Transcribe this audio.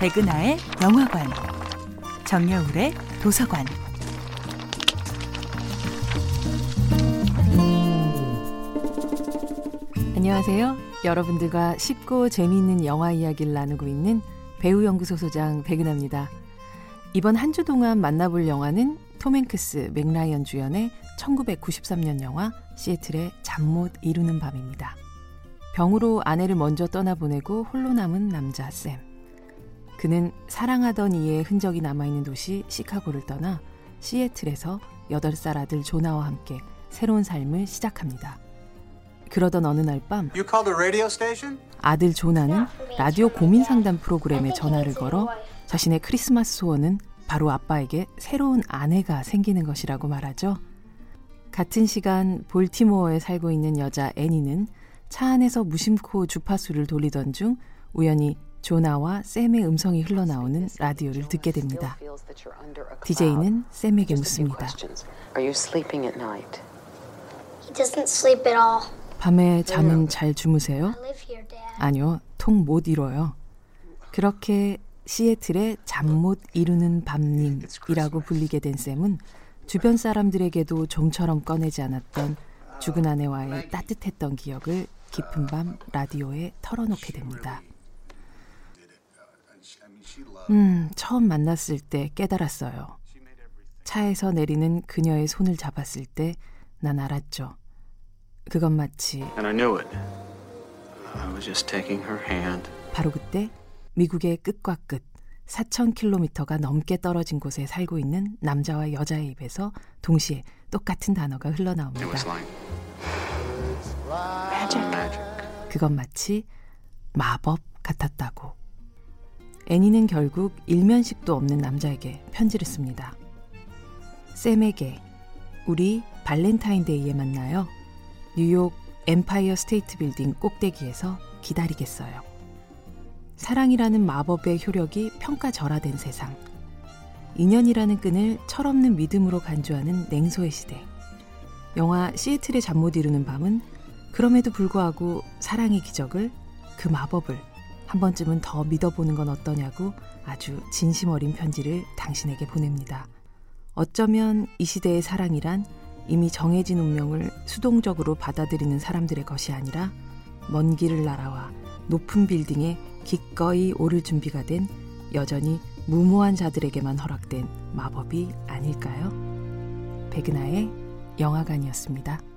백은하의 영화관, 정여울의 도서관. 안녕하세요. 여러분들과 쉽고 재미있는 영화 이야기를 나누고 있는 배우연구소 소장 백은하입니다. 이번 한 주 동안 만나볼 영화는 톰 행크스, 맥라이언 주연의 1993년 영화 시애틀의 잠 못 이루는 밤입니다. 병으로 아내를 먼저 떠나보내고 홀로 남은 남자 샘. 그는 사랑하던 이의 흔적이 남아있는 도시 시카고를 떠나 시애틀에서 8살 아들 조나와 함께 새로운 삶을 시작합니다. 그러던 어느 날 밤 아들 조나는 라디오 고민 상담 프로그램에 전화를 걸어 자신의 크리스마스 소원은 바로 아빠에게 새로운 아내가 생기는 것이라고 말하죠. 같은 시간 볼티모어에 살고 있는 여자 애니는 차 안에서 무심코 주파수를 돌리던 중 우연히 조나와 샘의 음성이 흘러나오는 라디오를 듣게 됩니다. DJ는 샘에게 묻습니다. 밤에 잠은 잘 주무세요? 아니요, 통 못 이뤄요. 그렇게 시애틀의 잠 못 이루는 밤님이라고 불리게 된 샘은 주변 사람들에게도 좀처럼 꺼내지 않았던 죽은 아내와의 따뜻했던 기억을 깊은 밤 라디오에 털어놓게 됩니다. 음, 처음 만났을 때 깨달았어요. 차에서 내리는 그녀의 손을 잡았을 때 난 알았죠. 그건 마치 바로 그때 미국의 끝과 끝 4,000km가 넘게 떨어진 곳에 살고 있는 남자와 여자의 입에서 동시에 똑같은 단어가 흘러나옵니다. 그건 마치 마법 같았다고. 애니는 결국 일면식도 없는 남자에게 편지를 씁니다. 샘에게 우리 발렌타인데이에 만나요. 뉴욕 엠파이어 스테이트 빌딩 꼭대기에서 기다리겠어요. 사랑이라는 마법의 효력이 평가절하된 세상. 인연이라는 끈을 철없는 믿음으로 간주하는 냉소의 시대. 영화 시애틀의 잠 못 이루는 밤은 그럼에도 불구하고 사랑의 기적을 그 마법을 한 번쯤은 더 믿어보는 건 어떠냐고 아주 진심 어린 편지를 당신에게 보냅니다. 어쩌면 이 시대의 사랑이란 이미 정해진 운명을 수동적으로 받아들이는 사람들의 것이 아니라 먼 길을 날아와 높은 빌딩에 기꺼이 오를 준비가 된 여전히 무모한 자들에게만 허락된 마법이 아닐까요? 백은하의 영화관이었습니다.